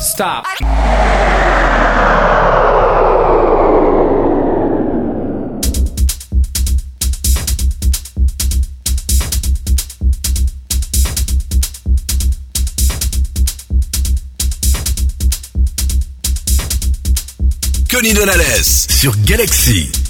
Stop. Connie Donales sur Galaxy.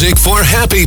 Music for happy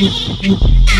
Thank you.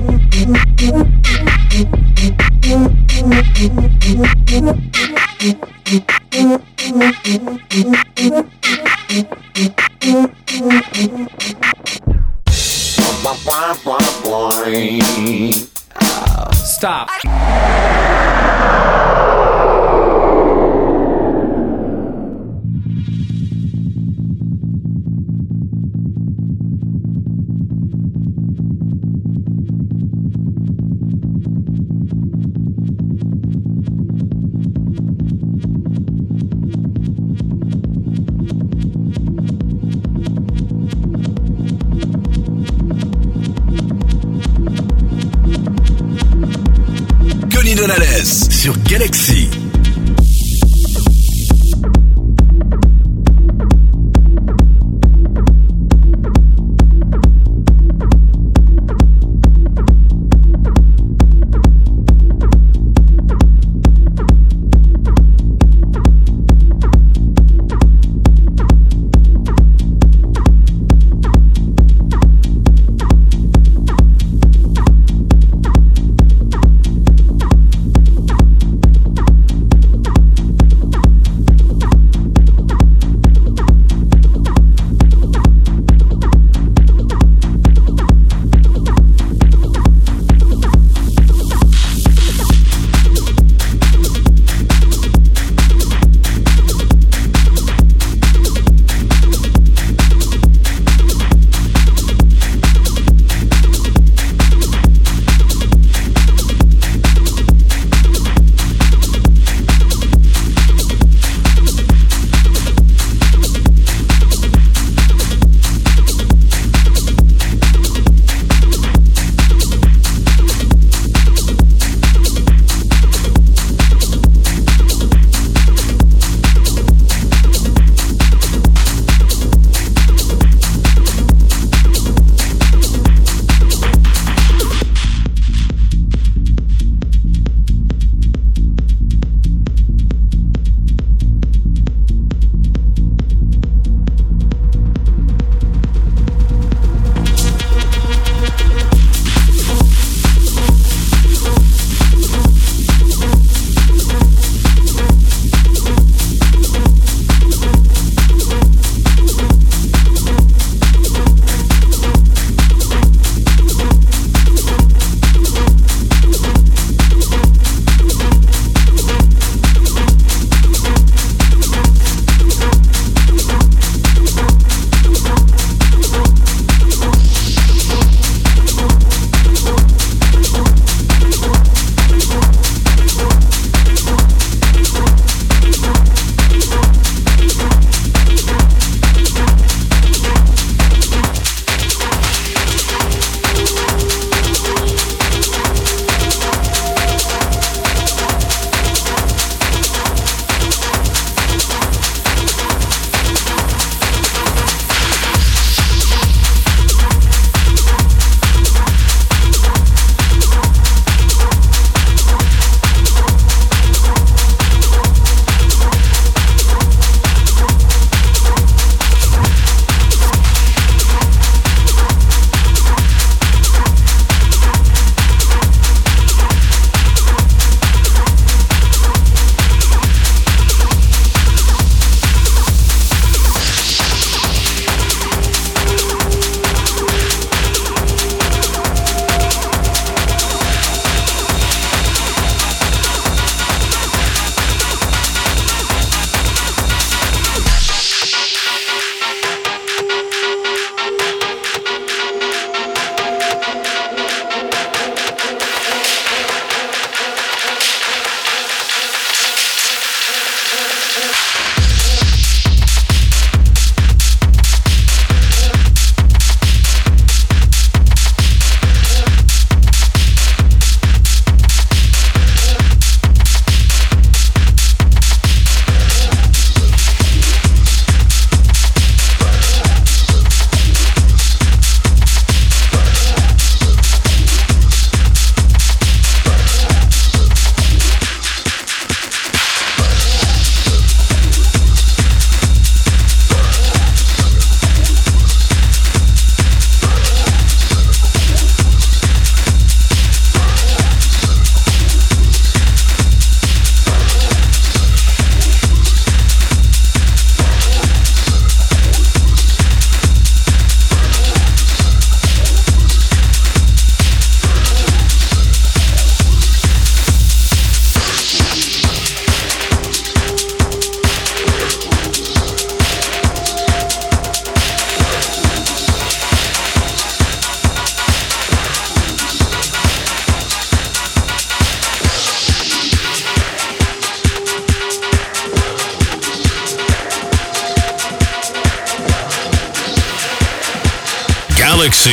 Galaxy.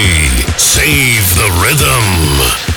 Save the rhythm.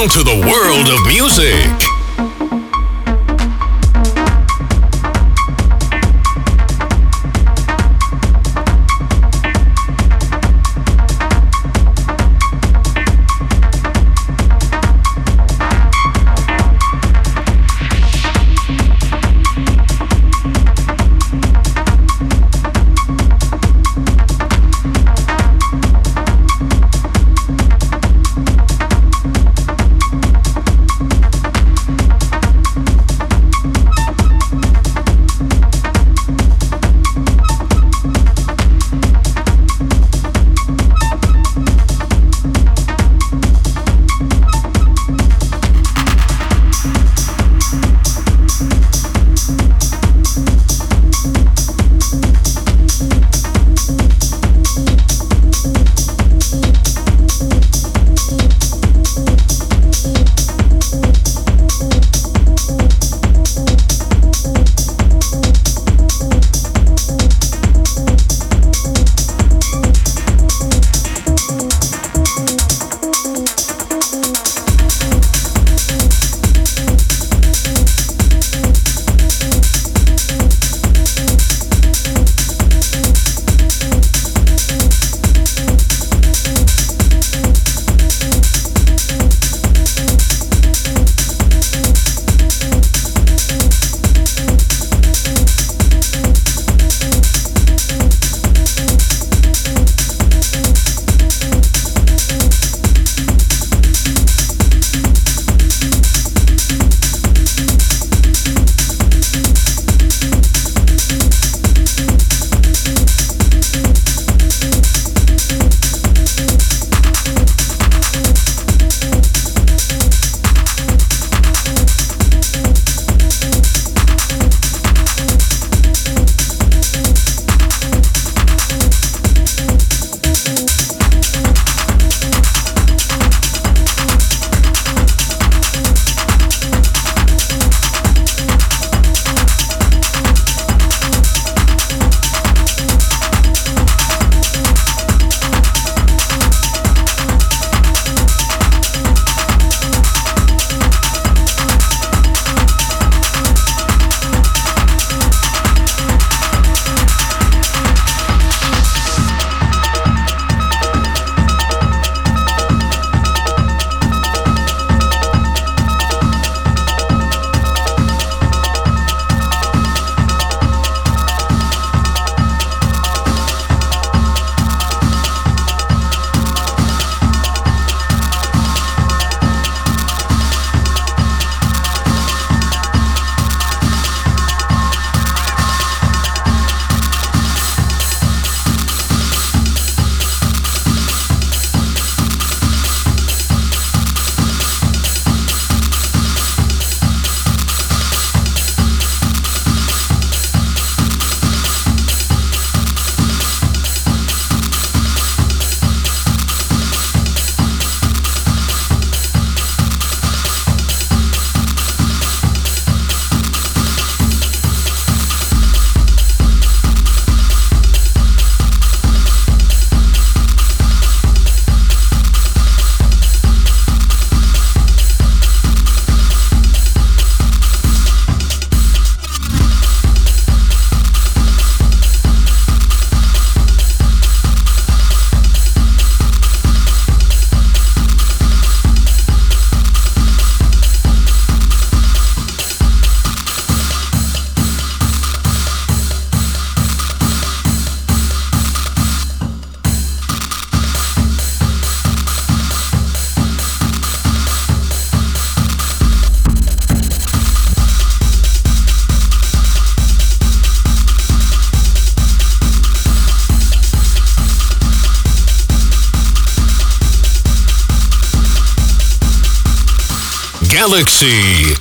Welcome to the world of music. Galaxy.